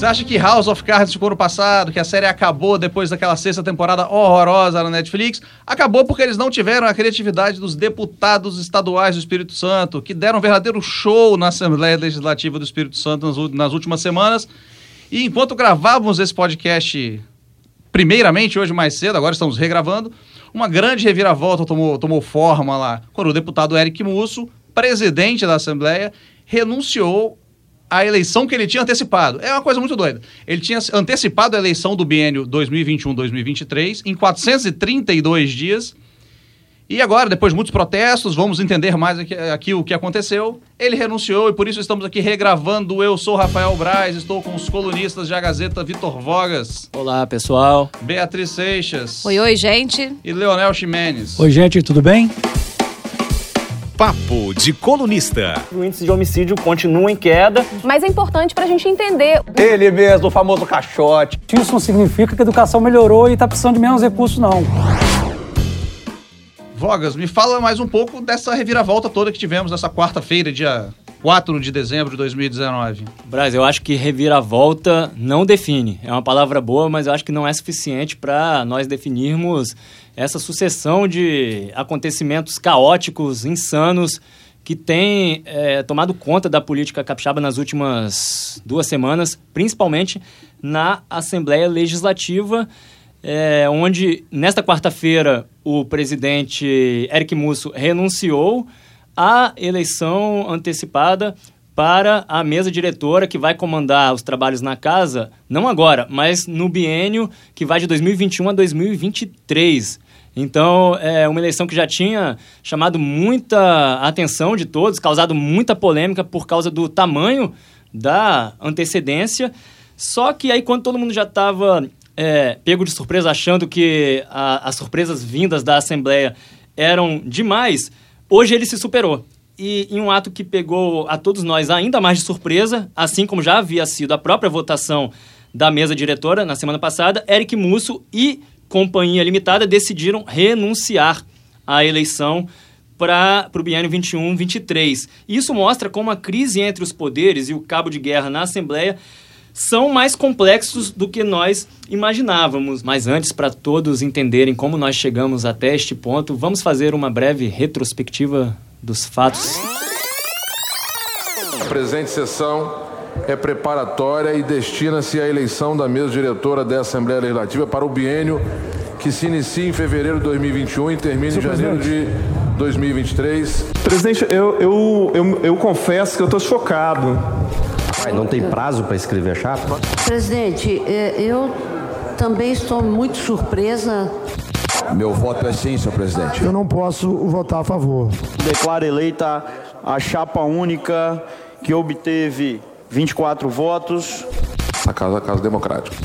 Você acha que House of Cards ficou no passado, que a série acabou depois daquela sexta temporada horrorosa na Netflix? Acabou porque eles não tiveram a criatividade dos deputados estaduais do Espírito Santo, que deram um verdadeiro show na Assembleia Legislativa do Espírito Santo nas, últimas semanas. E enquanto gravávamos esse podcast, primeiramente hoje mais cedo, agora estamos regravando, uma grande reviravolta tomou, tomou forma lá, quando o deputado Eric Musso, presidente da Assembleia, renunciou à eleição que ele tinha antecipado. É uma coisa muito doida. Ele tinha antecipado a eleição do biênio 2021-2023 em 432 dias. E agora, depois de muitos protestos, vamos entender mais aqui, aqui, o que aconteceu. Ele renunciou e por isso estamos aqui regravando. Eu sou Rafael Braz, estou com os colunistas de A Gazeta Vitor Vogas. Olá, pessoal. Beatriz Seixas. Oi, oi, gente. E Leonel Ximenes. Oi, gente, tudo bem? Papo de colunista. O índice de homicídio continua em queda. Mas é importante para a gente entender. Ele mesmo, o famoso caixote. Isso não significa que a educação melhorou e está precisando de menos recursos, não. Vogas, me fala mais um pouco dessa reviravolta toda que tivemos nessa quarta-feira, dia 4 de dezembro de 2019. Braz, eu acho que reviravolta não define. É uma palavra boa, mas eu acho que não é suficiente para nós definirmos essa sucessão de acontecimentos caóticos, insanos, que tem é, tomado conta da política capixaba nas últimas duas semanas, principalmente na Assembleia Legislativa é, onde nesta quarta-feira o presidente Eric Musso renunciou à eleição antecipada para a mesa diretora que vai comandar os trabalhos na casa, não agora, mas no biênio que vai de 2021 a 2023. Então, é uma eleição que já tinha chamado muita atenção de todos, causado muita polêmica por causa do tamanho da antecedência. Só que aí, quando todo mundo já estava é, pego de surpresa achando que a, as surpresas vindas da Assembleia eram demais, hoje ele se superou. E em um ato que pegou a todos nós ainda mais de surpresa, assim como já havia sido a própria votação da mesa diretora na semana passada, Eric Musso e Companhia Limitada decidiram renunciar à eleição para o biênio 21-23. Isso mostra como a crise entre os poderes e o cabo de guerra na Assembleia são mais complexos do que nós imaginávamos. Mas antes, para todos entenderem como nós chegamos até este ponto, vamos fazer uma breve retrospectiva dos fatos. A presente sessão é preparatória e destina-se à eleição da mesa diretora da Assembleia Legislativa para o biênio que se inicia em fevereiro de 2021 e termina em janeiro de 2023. Presidente, eu, eu, eu, eu confesso que eu estou chocado. Não tem prazo para escrever a chapa? Presidente, é, eu também estou muito surpresa. Meu voto é sim, senhor presidente. Eu não posso votar a favor. Declaro eleita a chapa única que obteve 24 votos. A casa, a casa democrática.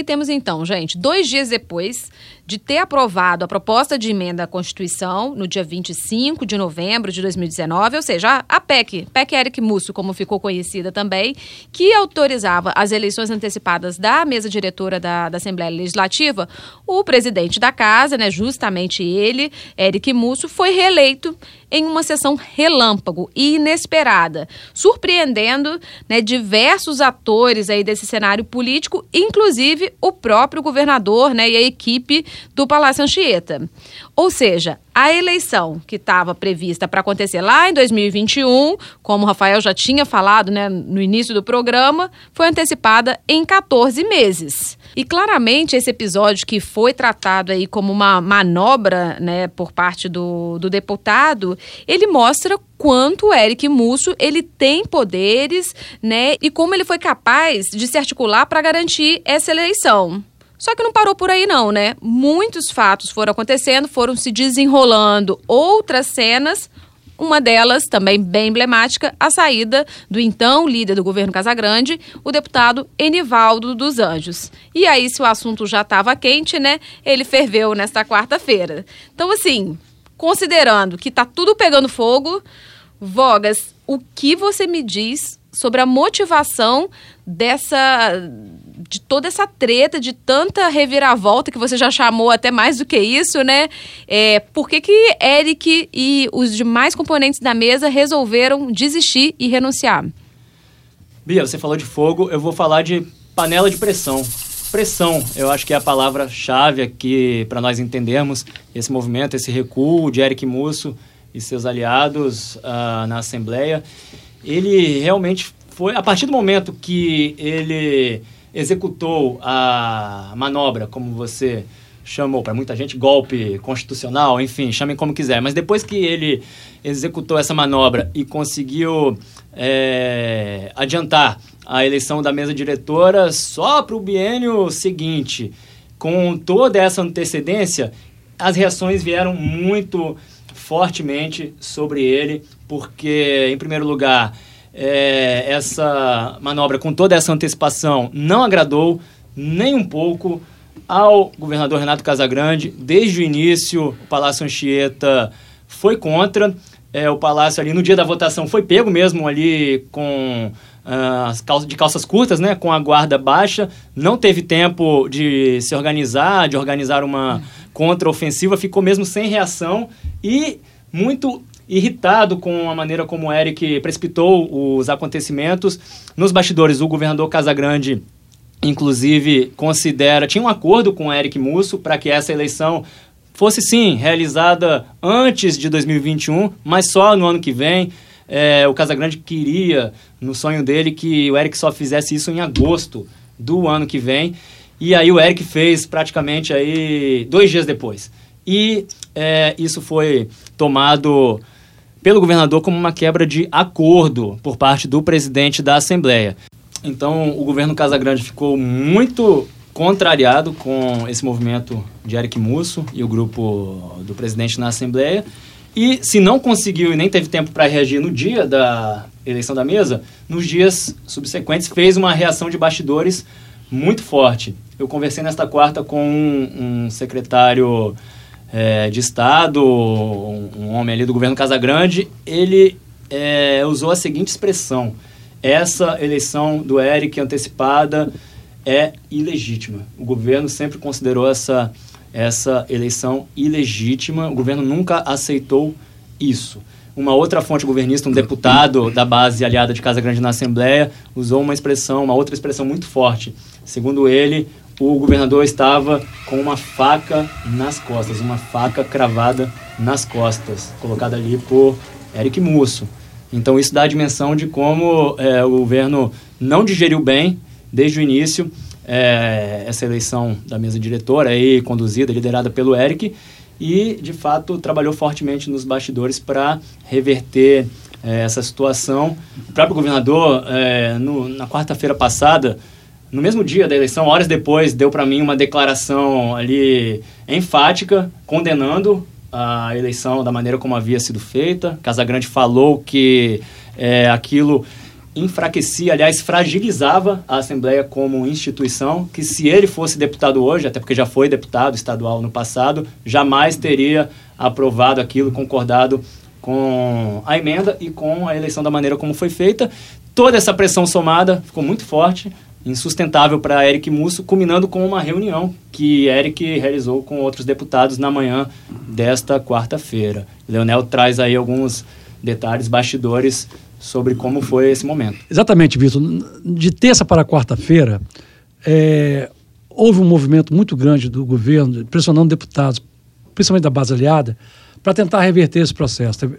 Que temos então, gente, dois dias depois de ter aprovado a proposta de emenda à Constituição no dia 25 de novembro de 2019, ou seja, a PEC, PEC Eric Musso, como ficou conhecida também, que autorizava as eleições antecipadas da mesa diretora da, da Assembleia Legislativa, o presidente da casa, né, justamente ele, Eric Musso, foi reeleito em uma sessão relâmpago e inesperada, surpreendendo né, diversos atores aí desse cenário político, inclusive o próprio governador né, e a equipe do Palácio Anchieta. Ou seja, a eleição que estava prevista para acontecer lá em 2021, como o Rafael já tinha falado né, no início do programa, foi antecipada em 14 meses. E claramente esse episódio que foi tratado aí como uma manobra né, por parte do, do deputado, ele mostra quanto o Eric Musso ele tem poderes né, e como ele foi capaz de se articular para garantir essa eleição. Só que não parou por aí, não, né? Muitos fatos foram acontecendo, foram se desenrolando outras cenas. Uma delas, também bem emblemática, a saída do então líder do governo Casagrande, o deputado Enivaldo dos Anjos. E aí, se o assunto já estava quente, né? Ele ferveu nesta quarta-feira. Então, assim, considerando que tá tudo pegando fogo, Vogas, o que você me diz sobre a motivação dessa de toda essa treta, de tanta reviravolta que você já chamou até mais do que isso, né? É, por que, que Eric e os demais componentes da mesa resolveram desistir e renunciar? Bia, você falou de fogo, eu vou falar de panela de pressão. Pressão, eu acho que é a palavra-chave aqui para nós entendermos esse movimento, esse recuo de Eric Musso e seus aliados uh, na Assembleia. Ele realmente foi, a partir do momento que ele executou a manobra, como você chamou para muita gente golpe constitucional, enfim, chamem como quiser. Mas depois que ele executou essa manobra e conseguiu é, adiantar a eleição da mesa diretora só para o biênio seguinte, com toda essa antecedência, as reações vieram muito fortemente sobre ele, porque, em primeiro lugar, é, essa manobra com toda essa antecipação não agradou nem um pouco ao governador Renato Casagrande. Desde o início, o Palácio Anchieta foi contra. É, o Palácio ali, no dia da votação, foi pego mesmo ali com uh, calças, de calças curtas, né, com a guarda baixa. Não teve tempo de se organizar, de organizar uma contraofensiva. Ficou mesmo sem reação e muito irritado com a maneira como o Eric precipitou os acontecimentos. Nos bastidores, o governador Casagrande inclusive considera, tinha um acordo com o Eric Musso para que essa eleição fosse sim realizada antes de 2021, mas só no ano que vem. É, o Casagrande queria, no sonho dele, que o Eric só fizesse isso em agosto do ano que vem. E aí o Eric fez praticamente aí dois dias depois. E é, isso foi tomado pelo governador como uma quebra de acordo por parte do presidente da Assembleia. Então, o governo Casagrande ficou muito contrariado com esse movimento de Eric Musso e o grupo do presidente na Assembleia. E se não conseguiu e nem teve tempo para reagir no dia da eleição da mesa, nos dias subsequentes fez uma reação de bastidores muito forte. Eu conversei nesta quarta com um, um secretário é, de Estado, um, um, homem ali do governo Casagrande. Ele é, usou a seguinte expressão: essa eleição do Eric antecipada é ilegítima. O governo sempre considerou essa, essa eleição ilegítima, o governo nunca aceitou isso. Uma outra fonte governista, um deputado da base aliada de Casa Grande na Assembleia, usou uma expressão, uma outra expressão muito forte. Segundo ele, o governador estava com uma faca nas costas, uma faca cravada nas costas, colocada ali por Eric Musso. Então isso dá a dimensão de como é, o governo não digeriu bem, desde o início, é, essa eleição da mesa diretora, aí, conduzida, liderada pelo Eric, e, de fato, trabalhou fortemente nos bastidores para reverter é, essa situação. O próprio governador, é, no, na quarta-feira passada, no mesmo dia da eleição, horas depois, deu para mim uma declaração ali enfática, condenando a eleição da maneira como havia sido feita. Casagrande falou que é, aquilo enfraquecia, aliás, fragilizava a Assembleia como instituição, que se ele fosse deputado hoje, até porque já foi deputado estadual no passado, jamais teria aprovado aquilo, concordado com a emenda e com a eleição da maneira como foi feita. Toda essa pressão somada ficou muito forte insustentável para Eric Musso, culminando com uma reunião que Eric realizou com outros deputados na manhã desta quarta-feira. Leonel traz aí alguns detalhes, bastidores sobre como foi esse momento. Exatamente, Vitor. De terça para quarta-feira, é, houve um movimento muito grande do governo, pressionando deputados, principalmente da base aliada, para tentar reverter esse processo.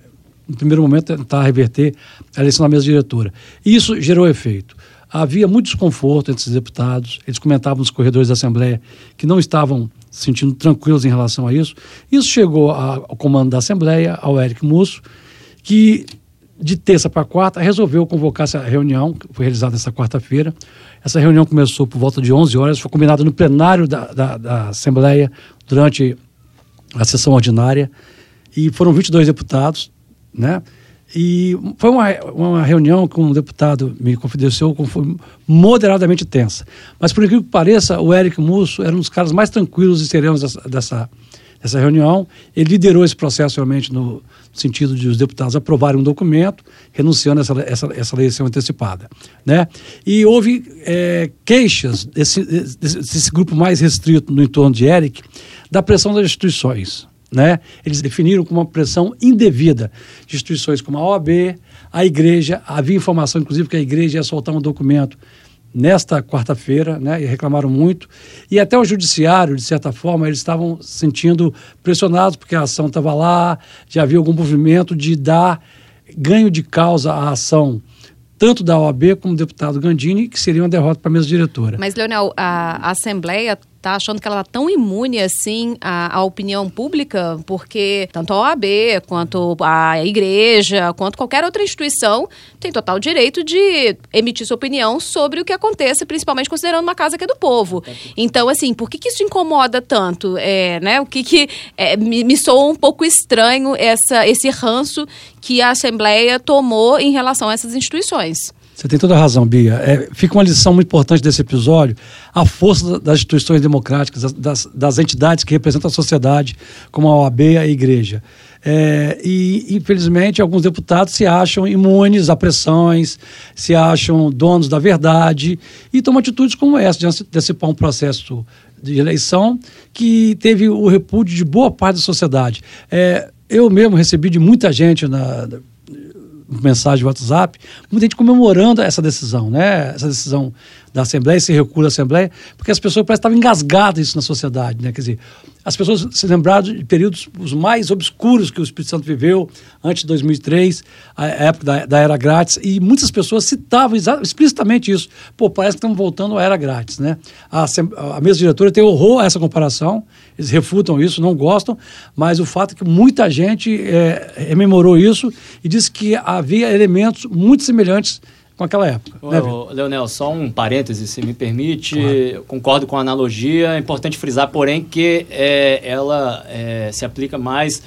No primeiro momento, tentar reverter a eleição da mesa diretora. E isso gerou efeito havia muito desconforto entre os deputados, eles comentavam nos corredores da Assembleia que não estavam se sentindo tranquilos em relação a isso. Isso chegou ao comando da Assembleia, ao Eric Musso, que de terça para quarta resolveu convocar essa reunião, que foi realizada nessa quarta-feira. Essa reunião começou por volta de 11 horas, foi combinada no plenário da, da, da Assembleia durante a sessão ordinária, e foram 22 deputados, né? E foi uma, uma reunião que um deputado me confidenciou foi moderadamente tensa. Mas, por incrível que pareça, o Eric Musso era um dos caras mais tranquilos e serenos dessa, dessa, dessa reunião. Ele liderou esse processo realmente no sentido de os deputados aprovarem um documento renunciando a essa, essa, essa eleição antecipada. Né? E houve é, queixas desse, desse, desse grupo mais restrito no entorno de Eric da pressão das instituições né? Eles definiram como uma pressão indevida de instituições como a OAB, a igreja. Havia informação, inclusive, que a igreja ia soltar um documento nesta quarta-feira, né, e reclamaram muito. E até o judiciário, de certa forma, eles estavam se sentindo pressionados porque a ação estava lá, já havia algum movimento de dar ganho de causa à ação tanto da OAB como do deputado Gandini, que seria uma derrota para a mesa diretora. Mas, Leonel, a Assembleia está achando que ela está tão imune assim à, à, opinião pública, porque tanto a OAB quanto a igreja, quanto qualquer outra instituição tem total direito de emitir sua opinião sobre o que acontece, principalmente considerando uma casa que é do povo. Então, assim, por que, que isso incomoda tanto? É, né, o que, que é, me, me soa um pouco estranho essa, esse ranço que a Assembleia tomou em relação a essas instituições. Você tem toda a razão, Bia. É, fica uma lição muito importante desse episódio: a força das instituições democráticas, das, das entidades que representam a sociedade, como a OAB e a Igreja. É, e, infelizmente, alguns deputados se acham imunes a pressões, se acham donos da verdade e tomam atitudes como essa, de antecipar um processo de eleição que teve o repúdio de boa parte da sociedade. É, eu mesmo recebi de muita gente na, mensagem de WhatsApp, muita gente comemorando essa decisão, né? Essa decisão da Assembleia, esse recuo da Assembleia, porque as pessoas parecem estavam engasgadas isso na sociedade, né? Quer dizer, as pessoas se lembraram de períodos os mais obscuros que o Espírito Santo viveu antes de 2003, a época da, da era grátis, e muitas pessoas citavam explicitamente isso. Pô, parece que estamos voltando à era grátis, né? A, a mesa diretora tem horror a essa comparação, eles refutam isso, não gostam, mas o fato é que muita gente é, rememorou isso e disse que havia elementos muito semelhantes com aquela época. Ô, né, Leonel, só um parêntese, se me permite. Claro. Concordo com a analogia. É importante frisar, porém, que é, ela é, se aplica mais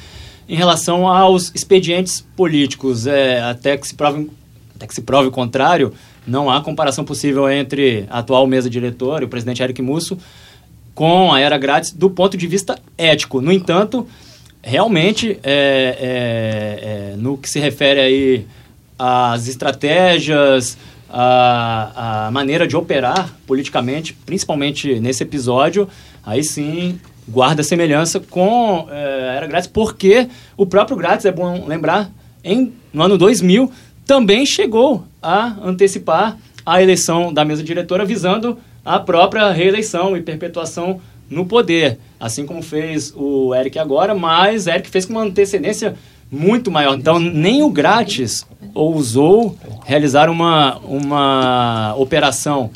em relação aos expedientes políticos. É, até, que se prove, até que se prove o contrário, não há comparação possível entre a atual mesa diretora e o presidente Eric Musso com a era grátis do ponto de vista ético. No entanto, realmente, é, é, é no que se refere aí as estratégias, a, a maneira de operar politicamente, principalmente nesse episódio, aí sim guarda semelhança com é, Era Grátis, porque o próprio Grátis, é bom lembrar, em, no ano 2000, também chegou a antecipar a eleição da mesa diretora, visando a própria reeleição e perpetuação no poder, assim como fez o Eric agora, mas Eric fez com uma antecedência muito maior. Então, nem o grátis ousou realizar uma, uma operação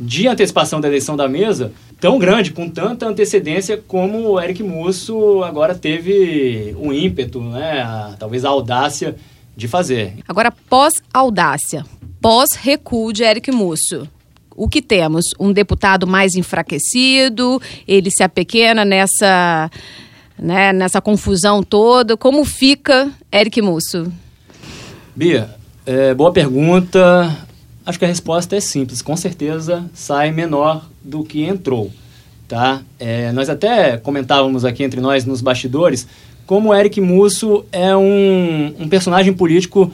de antecipação da eleição da mesa tão grande, com tanta antecedência como o Eric Musso agora teve o ímpeto, né, a, talvez a audácia de fazer. Agora, pós-audácia, pós-recuo de Eric Musso, o que temos? Um deputado mais enfraquecido, ele se apequena nessa né, nessa confusão toda. Como fica Eric Musso? Bia, é, boa pergunta. Acho que a resposta é simples. Com certeza sai menor do que entrou. Tá? É, nós até comentávamos aqui entre nós nos bastidores como Eric Musso é um, um personagem político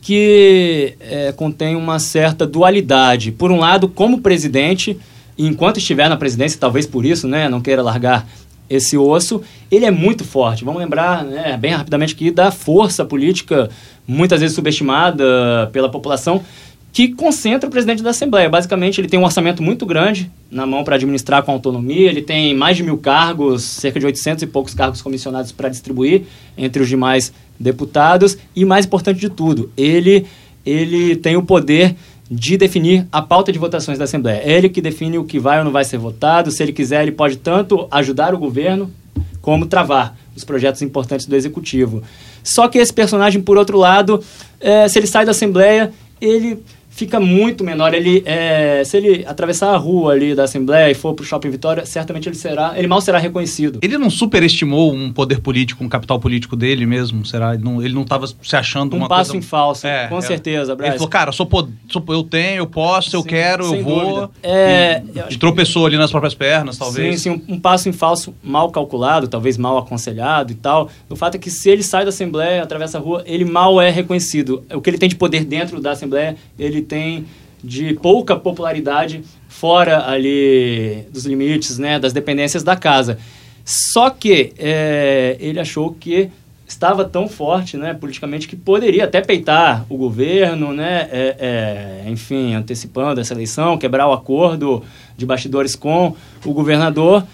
que é, contém uma certa dualidade. Por um lado, como presidente, enquanto estiver na presidência, talvez por isso, né, não queira largar esse osso, ele é muito forte. Vamos lembrar, né, bem rapidamente aqui, da força política, muitas vezes subestimada pela população, que concentra o presidente da Assembleia. Basicamente, ele tem um orçamento muito grande na mão para administrar com autonomia, ele tem mais de mil cargos, cerca de 800 e poucos cargos comissionados para distribuir entre os demais deputados, e mais importante de tudo, ele, ele tem o poder de definir a pauta de votações da Assembleia. É ele que define o que vai ou não vai ser votado. Se ele quiser, ele pode tanto ajudar o governo como travar os projetos importantes do Executivo. Só que esse personagem, por outro lado, é, se ele sai da Assembleia, ele fica muito menor. Ele, é, se ele atravessar a rua ali da Assembleia e for para o Shopping Vitória, certamente ele será, ele mal será reconhecido. Ele não superestimou um poder político, um capital político dele mesmo, será? Ele não, estava se achando um uma passo coisa... em falso, é, com é. certeza, Braz. Ele falou, cara, eu, sou, sou, eu tenho, eu posso, sim, eu quero, eu vou. É, e, e tropeçou ali nas próprias pernas, talvez. Sim, sim, um, um, passo em falso mal calculado, talvez mal aconselhado e tal. O fato é que se ele sai da Assembleia, atravessa a rua, ele mal é reconhecido. O que ele tem de poder dentro da Assembleia, ele tem de pouca popularidade fora ali dos limites, né, das dependências da casa. Só que é, ele achou que estava tão forte, né, politicamente, que poderia até peitar o governo, né, é, é, enfim, antecipando essa eleição, quebrar o acordo de bastidores com o governador,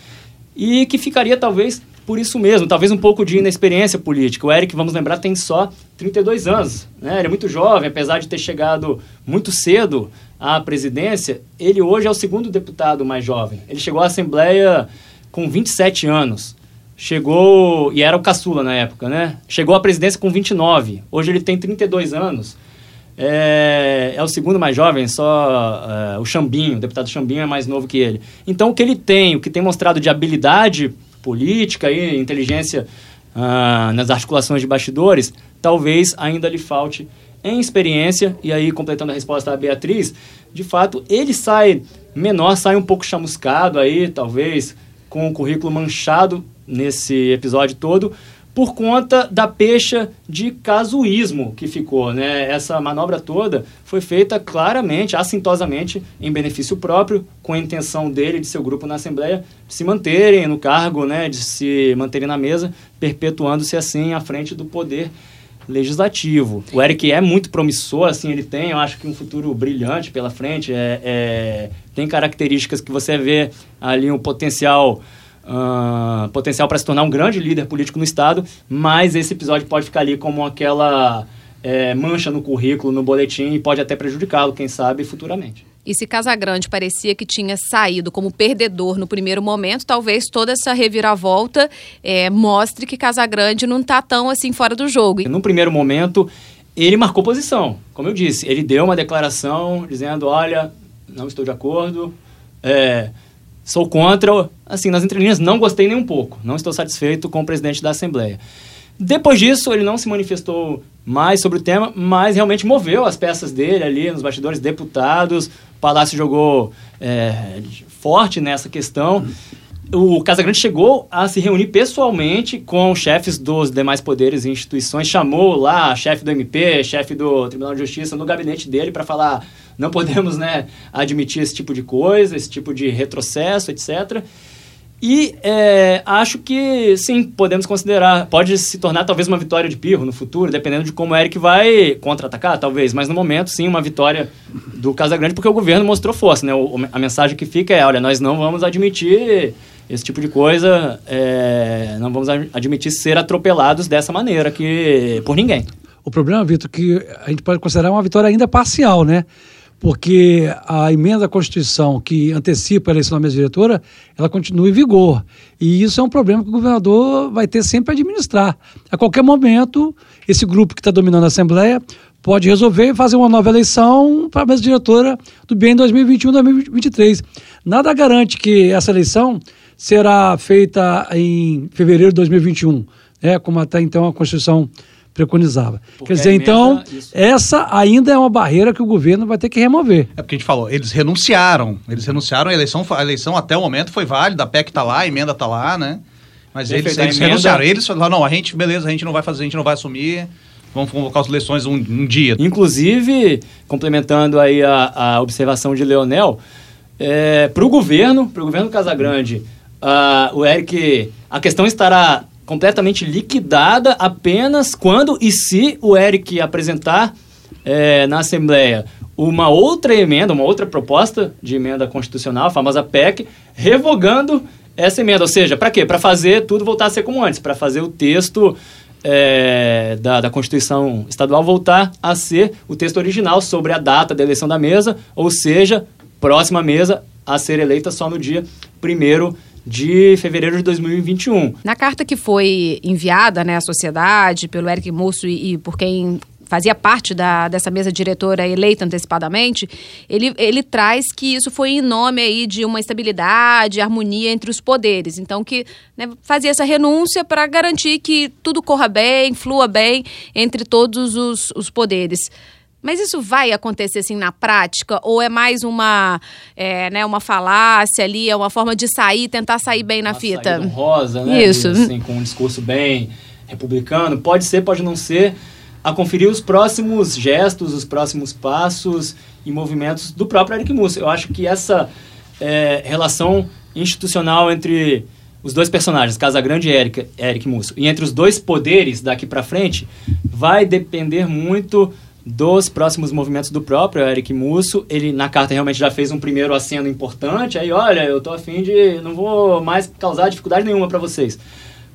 e que ficaria talvez por isso mesmo, talvez um pouco de inexperiência política. O Eric, vamos lembrar, tem só 32 anos, né, ele é muito jovem, apesar de ter chegado muito cedo à presidência, ele hoje é o segundo deputado mais jovem. Ele chegou à Assembleia com 27 anos chegou, e era o caçula na época, né? Chegou à presidência com 29. Hoje ele tem 32 anos. É, é o segundo mais jovem, só é, o Chambinho, o deputado Chambinho é mais novo que ele. Então, o que ele tem, o que tem mostrado de habilidade política e inteligência ah, nas articulações de bastidores, talvez ainda lhe falte em experiência, e aí, completando a resposta da Beatriz, de fato, ele sai menor, sai um pouco chamuscado aí, talvez, com o currículo manchado nesse episódio todo por conta da pecha de casuísmo que ficou, né? Essa manobra toda foi feita claramente, assintosamente, em benefício próprio, com a intenção dele e de seu grupo na Assembleia de se manterem no cargo, né? De se manterem na mesa, perpetuando-se assim à frente do poder legislativo. O Eric é muito promissor, assim, ele tem, eu acho que um futuro brilhante pela frente, é, é tem características que você vê ali um potencial uh, potencial para se tornar um grande líder político no Estado, mas esse episódio pode ficar ali como aquela é, mancha no currículo, no boletim, e pode até prejudicá-lo, quem sabe, futuramente. E se Casagrande parecia que tinha saído como perdedor no primeiro momento, talvez toda essa reviravolta é, mostre que Casagrande não está tão assim fora do jogo. No primeiro momento, ele marcou posição. Como eu disse, ele deu uma declaração dizendo: olha, não estou de acordo. É, Sou contra, assim, nas entrelinhas, não gostei nem um pouco. Não estou satisfeito com o presidente da Assembleia. Depois disso, ele não se manifestou mais sobre o tema, mas realmente moveu as peças dele ali nos bastidores, deputados. O Palácio jogou é, forte nessa questão o Casagrande chegou a se reunir pessoalmente com chefes dos demais poderes e instituições, chamou lá chefe do MP, chefe do Tribunal de Justiça no gabinete dele para falar não podemos né, admitir esse tipo de coisa, esse tipo de retrocesso, etc. E é, acho que sim, podemos considerar, pode se tornar talvez uma vitória de Pirro no futuro, dependendo de como o Eric vai contra-atacar, talvez, mas no momento sim, uma vitória do Casagrande, porque o governo mostrou força, né? O, a mensagem que fica é, olha, nós não vamos admitir esse tipo de coisa, é, não vamos admitir ser atropelados dessa maneira que por ninguém. O problema, Vitor, é que a gente pode considerar uma vitória ainda parcial, né? Porque a emenda à Constituição que antecipa a eleição da mesa diretora, ela continua em vigor. E isso é um problema que o governador vai ter sempre a administrar. A qualquer momento, esse grupo que está dominando a Assembleia pode resolver fazer uma nova eleição para a mesa diretora do bem 2021-2023. Nada garante que essa eleição será feita em fevereiro de 2021, né, como até então a Constituição preconizava. Porque Quer dizer, então, isso. essa ainda é uma barreira que o governo vai ter que remover. É porque a gente falou, eles renunciaram, eles renunciaram, a eleição, a eleição até o momento foi válida, a PEC está lá, a emenda está lá, né? Mas eles, eles emenda... renunciaram, eles falaram, não, a gente, beleza, a gente não vai fazer, a gente não vai assumir, vamos convocar as eleições um, um dia. Inclusive, complementando aí a, a observação de Leonel, é, para o governo, para o governo Casagrande, uh, o Eric, a questão estará completamente liquidada apenas quando e se o Eric apresentar é, na Assembleia uma outra emenda, uma outra proposta de emenda constitucional, a famosa PEC, revogando essa emenda. Ou seja, para quê? Para fazer tudo voltar a ser como antes, para fazer o texto é, da, da Constituição Estadual voltar a ser o texto original sobre a data da eleição da mesa, ou seja, próxima mesa a ser eleita só no dia 1 de fevereiro de 2021. Na carta que foi enviada né, à sociedade pelo Eric Musso e, e por quem fazia parte da, dessa mesa diretora eleita antecipadamente, ele, ele traz que isso foi em nome aí de uma estabilidade, harmonia entre os poderes. Então, que né, fazia essa renúncia para garantir que tudo corra bem, flua bem entre todos os, os poderes. Mas isso vai acontecer assim na prática? Ou é mais uma, é, né, uma falácia ali, é uma forma de sair, tentar sair bem na uma fita? rosa, né? Isso. Assim, com um discurso bem republicano. Pode ser, pode não ser. A conferir os próximos gestos, os próximos passos e movimentos do próprio Eric Musso. Eu acho que essa é, relação institucional entre os dois personagens, Casagrande e Eric, Eric Musso, e entre os dois poderes daqui para frente, vai depender muito dos próximos movimentos do próprio Eric Musso. Ele, na carta, realmente já fez um primeiro aceno importante. Aí, olha, eu tô afim de... Não vou mais causar dificuldade nenhuma para vocês.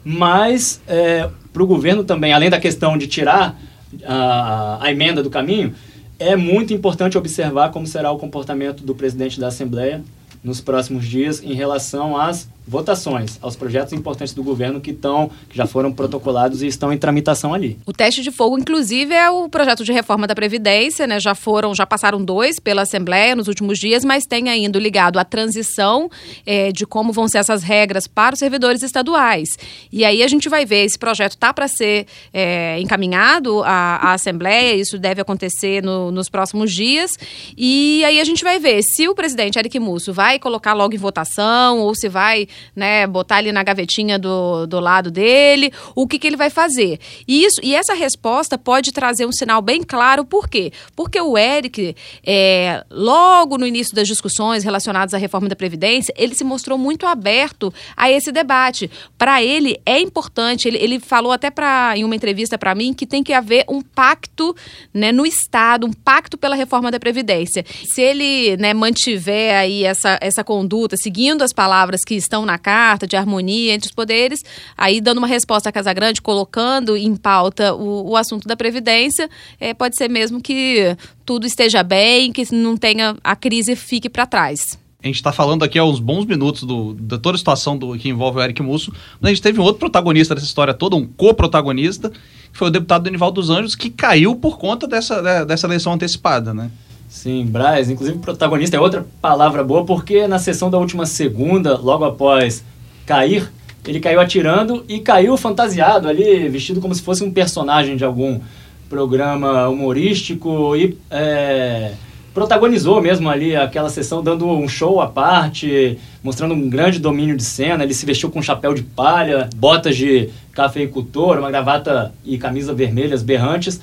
Mas, é, para o governo também, além da questão de tirar a, a emenda do caminho, é muito importante observar como será o comportamento do presidente da Assembleia nos próximos dias em relação às votações, aos projetos importantes do governo que estão, que já foram protocolados e estão em tramitação ali. O teste de fogo, inclusive, é o projeto de reforma da Previdência, né? Já foram, já passaram dois pela Assembleia nos últimos dias, mas tem ainda ligado à transição é, de como vão ser essas regras para os servidores estaduais. E aí a gente vai ver, esse projeto está para ser é, encaminhado à, à, Assembleia, isso deve acontecer no, nos próximos dias. E aí a gente vai ver se o presidente Eric Musso vai colocar logo em votação ou se vai né, botar ali na gavetinha do, do lado dele, o que, que ele vai fazer. E, isso, e essa resposta pode trazer um sinal bem claro, por quê? Porque o Eric, é, logo no início das discussões relacionadas à reforma da Previdência, ele se mostrou muito aberto a esse debate. Para ele, é importante, ele, ele falou até pra, em uma entrevista para mim que tem que haver um pacto né, no Estado, um pacto pela reforma da Previdência. Se ele né, mantiver aí essa, essa conduta, seguindo as palavras que estão na carta de harmonia entre os poderes, aí dando uma resposta à Casa Grande, colocando em pauta o, o assunto da Previdência, é, pode ser mesmo que tudo esteja bem, que não tenha a crise fique para trás. A gente está falando aqui há uns bons minutos do, da toda a situação do, que envolve o Eric Musso, mas a gente teve um outro protagonista dessa história toda, um co-protagonista, que foi o deputado Denivaldo dos Anjos, que caiu por conta dessa, dessa eleição antecipada, né? Sim, Braz, inclusive protagonista é outra palavra boa, porque na sessão da última segunda, logo após cair, ele caiu atirando e caiu fantasiado ali, vestido como se fosse um personagem de algum programa humorístico e é, protagonizou mesmo ali aquela sessão, dando um show à parte, mostrando um grande domínio de cena. Ele se vestiu com chapéu de palha, botas de cafeicultor, uma gravata e camisa vermelhas berrantes.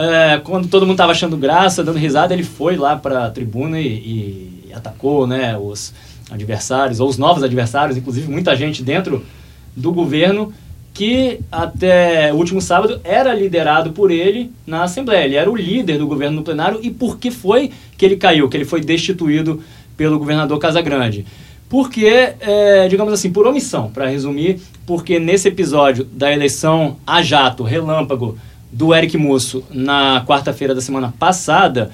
É, quando todo mundo estava achando graça, dando risada, ele foi lá para a tribuna e, e, atacou né, os adversários, ou os novos adversários, inclusive muita gente dentro do governo que até o último sábado era liderado por ele na Assembleia. Ele era o líder do governo no plenário e por que foi que ele caiu, que ele foi destituído pelo governador Casagrande? Porque, é, digamos assim, por omissão, para resumir, porque nesse episódio da eleição a jato, relâmpago, do Eric Musso na quarta-feira da semana passada,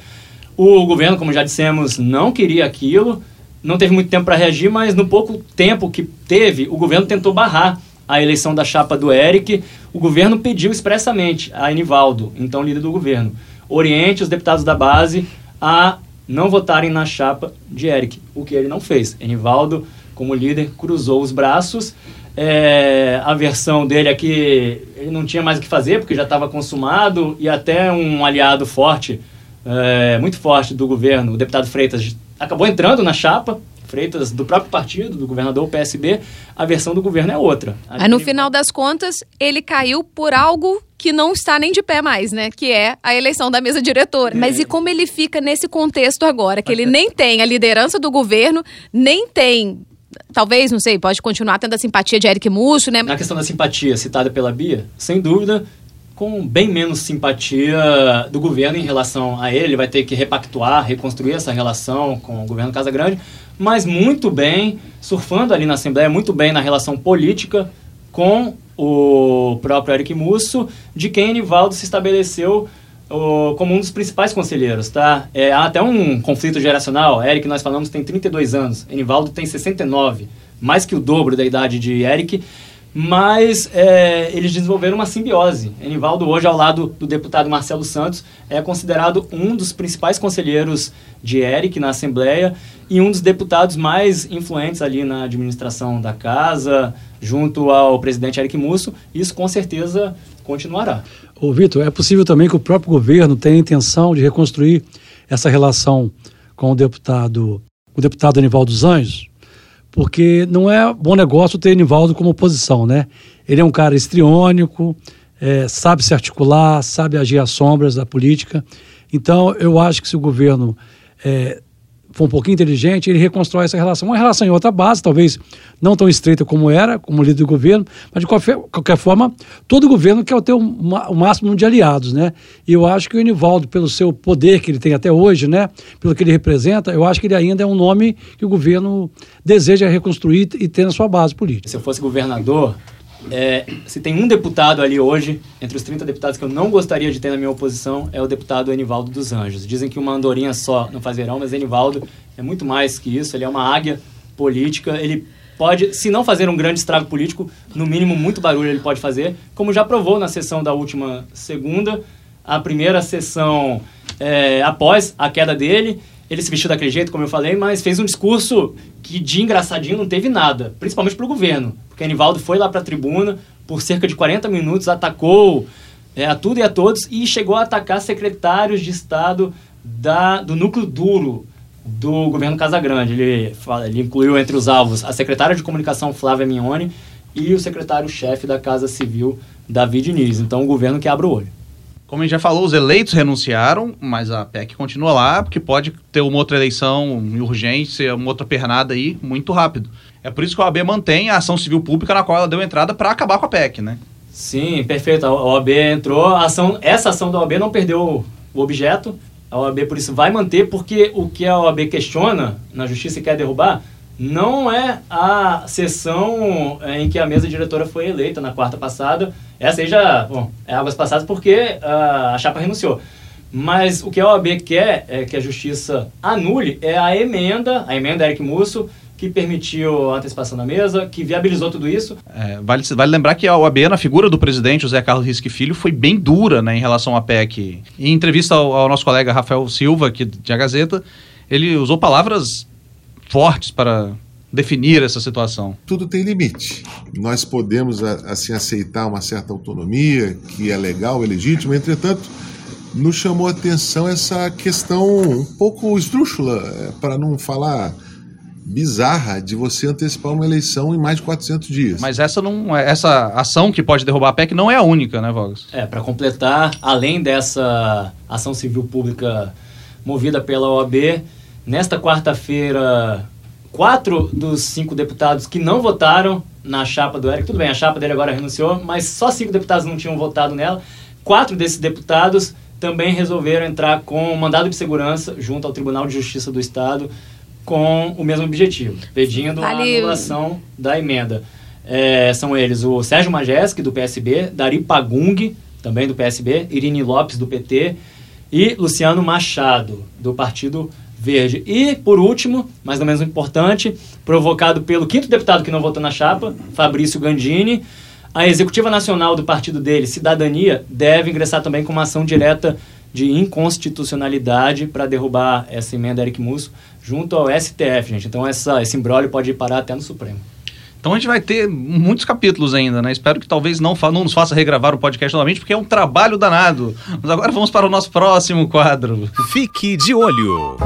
o governo, como já dissemos, não queria aquilo, não teve muito tempo para reagir, mas no pouco tempo que teve, o governo tentou barrar a eleição da chapa do Eric. O governo pediu expressamente a Enivaldo, então líder do governo, oriente os deputados da base a não votarem na chapa de Eric, o que ele não fez. Enivaldo, como líder, cruzou os braços é, a versão dele é que ele não tinha mais o que fazer, porque já estava consumado, e até um aliado forte, é, muito forte do governo, o deputado Freitas, acabou entrando na chapa. Freitas, do próprio partido, do governador PSB, a versão do governo é outra. Aí, no final das contas, ele caiu por algo que não está nem de pé mais, né? Que é a eleição da mesa diretora. É. Mas e como ele fica nesse contexto agora? Que ele nem tem a liderança do governo, nem tem talvez, não sei, pode continuar tendo a simpatia de Eric Musso, né? Na questão da simpatia citada pela Bia, sem dúvida, com bem menos simpatia do governo em relação a ele, ele vai ter que repactuar, reconstruir essa relação com o governo Casa Grande, mas muito bem, surfando ali na Assembleia, muito bem na relação política com o próprio Eric Musso, de quem Enivaldo se estabeleceu como um dos principais conselheiros, tá? É, há até um conflito geracional. Eric, nós falamos, tem 32 anos. Enivaldo tem 69, mais que o dobro da idade de Eric. Mas é, eles desenvolveram uma simbiose. Enivaldo, hoje, ao lado do deputado Marcelo Santos, é considerado um dos principais conselheiros de Eric na Assembleia e um dos deputados mais influentes ali na administração da casa, junto ao presidente Eric Musso. Isso, com certeza, continuará. Ô, Vitor, é possível também que o próprio governo tenha a intenção de reconstruir essa relação com o deputado, o deputado Anivaldo dos Anjos, porque não é bom negócio ter Anivaldo como oposição, né? Ele é um cara estriônico, é, sabe se articular, sabe agir às sombras da política. Então, eu acho que se o governo é, for um pouquinho inteligente, ele reconstrói essa relação. Uma relação em outra base, talvez não tão estreita como era, como líder do governo, mas de qualquer, qualquer forma, todo governo quer ter o, o máximo de aliados, né? E eu acho que o Enivaldo, pelo seu poder que ele tem até hoje, né? Pelo que ele representa, eu acho que ele ainda é um nome que o governo deseja reconstruir e ter na sua base política. Se eu fosse governador, é, se tem um deputado ali hoje, entre os 30 deputados que eu não gostaria de ter na minha oposição, é o deputado Enivaldo dos Anjos. Dizem que uma andorinha só não faz verão, mas Enivaldo é muito mais que isso. Ele é uma águia política. Ele pode, se não fazer um grande estrago político, no mínimo muito barulho ele pode fazer, como já provou na sessão da última segunda, a primeira sessão é, após a queda dele. Ele se vestiu daquele jeito, como eu falei, mas fez um discurso que de engraçadinho não teve nada, principalmente para o governo. Porque Anivaldo foi lá para a tribuna, por cerca de 40 minutos, atacou é, a tudo e a todos e chegou a atacar secretários de Estado da, do núcleo duro do governo Casagrande. Ele, ele incluiu entre os alvos a secretária de comunicação Flávia Mignoni e o secretário-chefe da Casa Civil, David Diniz. Então, o governo que abre o olho. Como a gente já falou, os eleitos renunciaram, mas a PEC continua lá, porque pode ter uma outra eleição urgência, uma outra pernada aí muito rápido. É por isso que a OAB mantém a ação civil pública na qual ela deu entrada para acabar com a PEC, né? Sim, perfeito. A OAB entrou, a ação, essa ação da OAB não perdeu o objeto, a OAB por isso vai manter, porque o que a OAB questiona na justiça e quer derrubar não é a sessão é, em que a mesa diretora foi eleita na quarta passada. Essa aí já, bom, é águas passadas porque a, a chapa renunciou. Mas o que a OAB quer é que a justiça anule é a emenda, a emenda Eric Musso, que permitiu a antecipação da mesa, que viabilizou tudo isso. É, vale, vale lembrar que a OAB, na figura do presidente José Carlos Risque Filho, foi bem dura né, em relação à PEC. Em entrevista ao, ao nosso colega Rafael Silva, aqui de A Gazeta, ele usou palavras fortes para definir essa situação? Tudo tem limite. Nós podemos assim aceitar uma certa autonomia, que é legal, é legítima, entretanto, nos chamou a atenção essa questão um pouco esdrúxula, é, para não falar bizarra de você antecipar uma eleição em mais de 400 dias. Mas essa não é, essa ação que pode derrubar a PEC não é a única, né, Vogas? É, para completar, além dessa ação civil pública movida pela OAB, Nesta quarta-feira, quatro dos cinco deputados que não votaram na chapa do Eric, tudo bem, a chapa dele agora renunciou, mas só cinco deputados não tinham votado nela. Quatro desses deputados também resolveram entrar com mandado de segurança junto ao Tribunal de Justiça do Estado com o mesmo objetivo, pedindo Valeu. a anulação da emenda. É, são eles o Sérgio Majeski, do PSB, Dari Pagung, também do PSB, Irine Lopes, do PT, e Luciano Machado, do Partido Verde. E, por último, mas não menos importante, provocado pelo quinto deputado que não votou na chapa, Fabrício Gandini, a executiva nacional do partido dele, Cidadania, deve ingressar também com uma ação direta de inconstitucionalidade para derrubar essa emenda Eric Musso junto ao STF, gente. Então essa, esse embrólio pode parar até no Supremo. Então a gente vai ter muitos capítulos ainda, né? Espero que talvez não, não nos faça regravar o podcast novamente, porque é um trabalho danado. Mas agora vamos para o nosso próximo quadro. Fique de olho.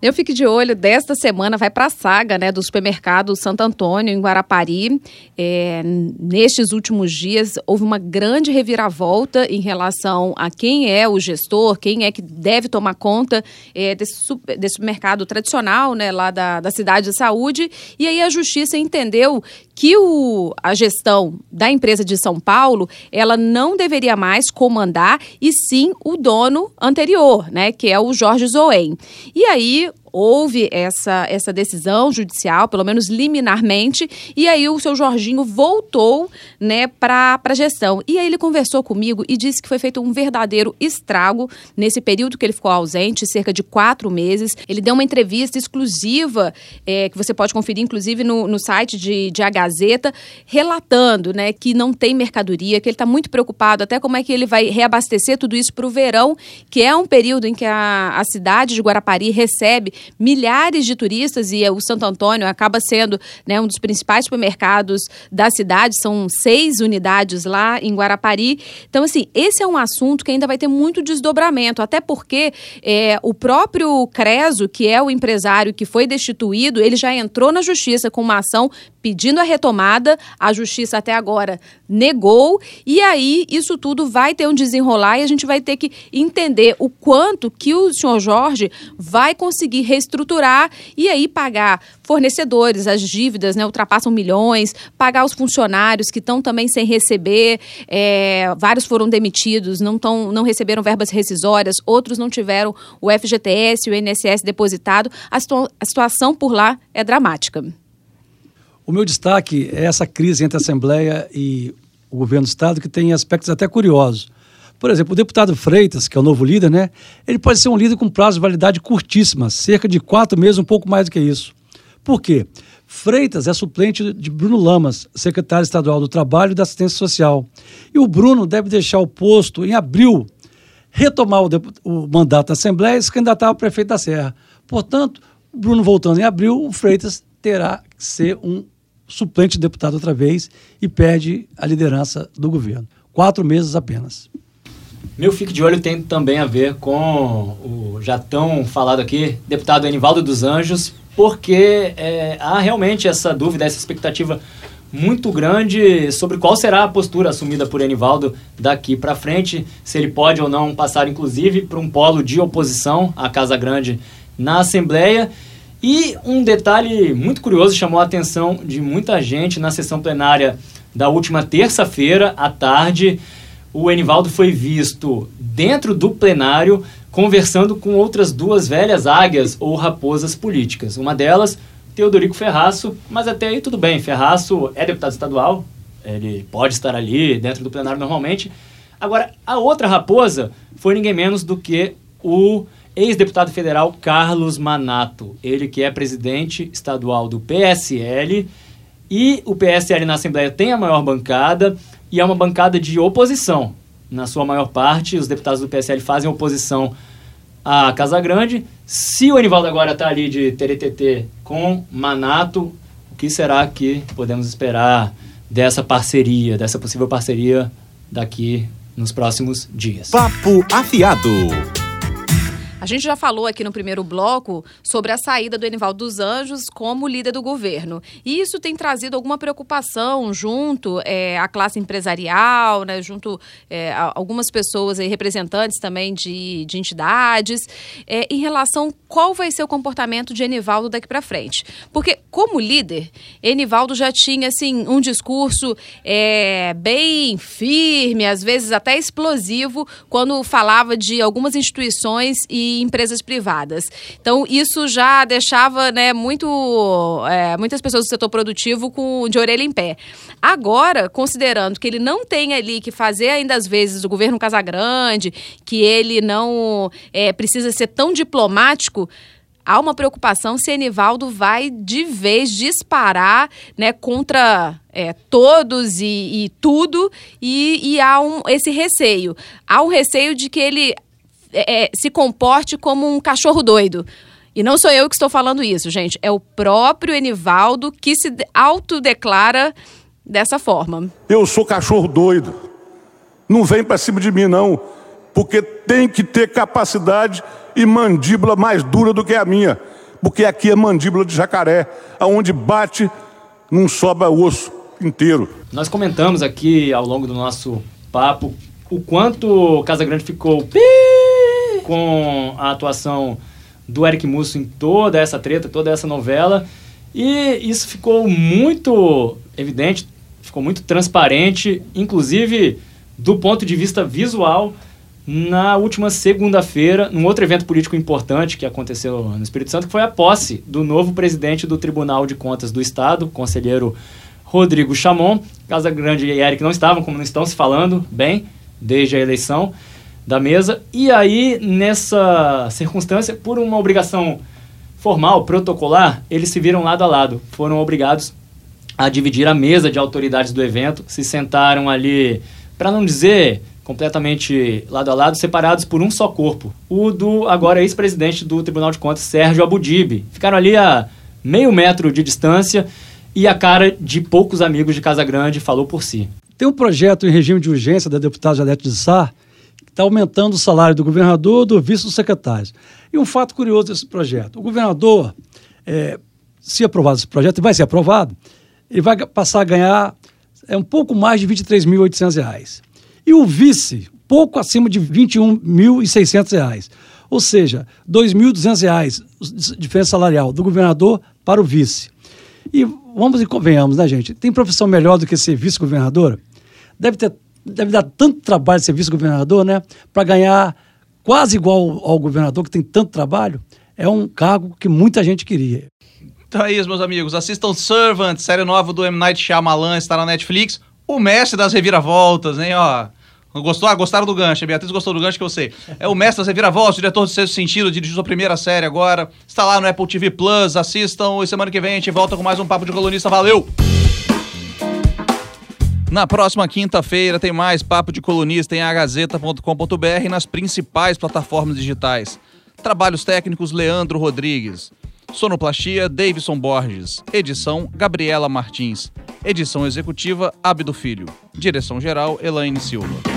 Eu fico de olho, desta semana vai para a saga né, do supermercado Santo Antônio, em Guarapari. É, nestes últimos dias, houve uma grande reviravolta em relação a quem é o gestor, quem é que deve tomar conta é, desse, desse supermercado tradicional né, lá da, da cidade de saúde. E aí a justiça entendeu que o, a gestão da empresa de São Paulo ela não deveria mais comandar, e sim o dono anterior, né, que é o Jorge Zoen. E aí houve essa, essa decisão judicial, pelo menos liminarmente, e aí o seu Jorginho voltou né, para a gestão. E aí ele conversou comigo e disse que foi feito um verdadeiro estrago nesse período que ele ficou ausente, cerca de quatro meses. Ele deu uma entrevista exclusiva, é, que você pode conferir, inclusive, no, no site de, de A Gazeta, relatando né, que não tem mercadoria, que ele está muito preocupado até como é que ele vai reabastecer tudo isso para o verão, que é um período em que a, a cidade de Guarapari recebe milhares de turistas e o Santo Antônio acaba sendo né, um dos principais supermercados da cidade, são seis unidades lá em Guarapari. Então, assim, esse é um assunto que ainda vai ter muito desdobramento, até porque é, o próprio Creso, que é o empresário que foi destituído, ele já entrou na justiça com uma ação pedindo a retomada, a justiça até agora negou, e aí isso tudo vai ter um desenrolar e a gente vai ter que entender o quanto que o senhor Jorge vai conseguir reestruturar e aí pagar fornecedores, as dívidas né, ultrapassam milhões, pagar os funcionários que estão também sem receber, é, vários foram demitidos, não, tão, não receberam verbas rescisórias, outros não tiveram o FGTS, o INSS depositado, a, situa a situação por lá é dramática. O meu destaque é essa crise entre a Assembleia e o governo do Estado, que tem aspectos até curiosos. Por exemplo, o deputado Freitas, que é o novo líder, né? Ele pode ser um líder com prazo de validade curtíssima, cerca de quatro meses, um pouco mais do que isso. Por quê? Freitas é suplente de Bruno Lamas, secretário estadual do Trabalho e da Assistência Social. E o Bruno deve deixar o posto em abril, retomar o, o mandato da Assembleia e se candidatar ao prefeito da Serra. Portanto, o Bruno voltando em abril, o Freitas terá que ser um suplente de deputado outra vez e perde a liderança do governo. Quatro meses apenas. Meu fique de olho tem também a ver com o já tão falado aqui, deputado Enivaldo dos Anjos, porque é, há realmente essa dúvida, essa expectativa muito grande sobre qual será a postura assumida por Enivaldo daqui para frente, se ele pode ou não passar, inclusive, para um polo de oposição à Casa Grande na Assembleia. E um detalhe muito curioso chamou a atenção de muita gente na sessão plenária da última terça-feira à tarde. O Enivaldo foi visto dentro do plenário conversando com outras duas velhas águias ou raposas políticas. Uma delas, Teodorico Ferraço, mas até aí tudo bem. Ferraço é deputado estadual, ele pode estar ali dentro do plenário normalmente. Agora, a outra raposa foi ninguém menos do que o ex-deputado federal Carlos Manato, ele que é presidente estadual do PSL, e o PSL na Assembleia tem a maior bancada e é uma bancada de oposição. Na sua maior parte, os deputados do PSL fazem oposição à Casa Grande. Se o Anivaldo agora está ali de TRTT com Manato, o que será que podemos esperar dessa parceria, dessa possível parceria daqui nos próximos dias? Papo afiado. A gente já falou aqui no primeiro bloco sobre a saída do Enivaldo dos Anjos como líder do governo. E isso tem trazido alguma preocupação junto é, à classe empresarial, né, junto é, a algumas pessoas aí, representantes também de, de entidades, é, em relação qual vai ser o comportamento de Enivaldo daqui para frente. Porque, como líder, Enivaldo já tinha assim, um discurso é, bem firme, às vezes até explosivo, quando falava de algumas instituições e empresas privadas. Então, isso já deixava né, muito, é, muitas pessoas do setor produtivo com, de orelha em pé. Agora, considerando que ele não tem ali que fazer ainda às vezes o governo Casagrande, que ele não é, precisa ser tão diplomático, há uma preocupação se Enivaldo vai de vez disparar né, contra é, todos e, e tudo, e, e, há um, esse receio. Há um receio de que ele é, é, se comporte como um cachorro doido. E não sou eu que estou falando isso, gente. É o próprio Enivaldo que se autodeclara dessa forma. Eu sou cachorro doido. Não vem para cima de mim, não. Porque tem que ter capacidade e mandíbula mais dura do que a minha. Porque aqui é mandíbula de jacaré. Aonde bate, não sobra osso inteiro. Nós comentamos aqui ao longo do nosso papo o quanto Casa Grande ficou com a atuação do Eric Musso em toda essa treta, toda essa novela. E isso ficou muito evidente, ficou muito transparente, inclusive do ponto de vista visual, na última segunda-feira, num outro evento político importante que aconteceu no Espírito Santo, que foi a posse do novo presidente do Tribunal de Contas do Estado, conselheiro Rodrigo Chamon. Casa Grande e Eric não estavam, como não estão se falando bem desde a eleição da mesa. E aí, nessa circunstância, por uma obrigação formal, protocolar, eles se viram lado a lado. Foram obrigados a dividir a mesa de autoridades do evento, se sentaram ali, para não dizer completamente lado a lado, separados por um só corpo. O do agora ex-presidente do Tribunal de Contas, Sérgio Abudib. Ficaram ali a meio metro de distância e a cara de poucos amigos de Casa Grande falou por si. Tem um projeto em regime de urgência da deputada Janete de Sá está aumentando o salário do governador do vice dos secretários. E um fato curioso desse projeto: o governador, é, se aprovado esse projeto, e vai ser aprovado, ele vai passar a ganhar é, um pouco mais de R$ 23.800. E o vice, pouco acima de R$ 21.600. Ou seja, R$ 2.200 diferença salarial do governador para o vice. E vamos e convenhamos, né, gente? Tem profissão melhor do que ser vice-governador? Deve, ter, deve dar tanto trabalho ser vice-governador, né? Para ganhar quase igual ao governador, que tem tanto trabalho. É um cargo que muita gente queria. Então é isso, meus amigos. Assistam Servant, série nova do M. Night Shyamalan, está na Netflix. O mestre das reviravoltas, hein, ó. Gostou? Ah, gostaram do gancho. A Beatriz gostou do gancho que eu sei. É o mestre das reviravoltas, diretor do Sexto Sentido, dirigiu sua primeira série agora. Está lá no Apple TV Plus, assistam. E semana que vem a gente volta com mais um Papo de Colunista. Valeu! Na próxima quinta-feira tem mais Papo de Colunista em agazeta.com.br e nas principais plataformas digitais. Trabalhos técnicos Leandro Rodrigues. Sonoplastia Davidson Borges. Edição Gabriela Martins. Edição executiva Abdo Filho. Direção geral Elaine Silva.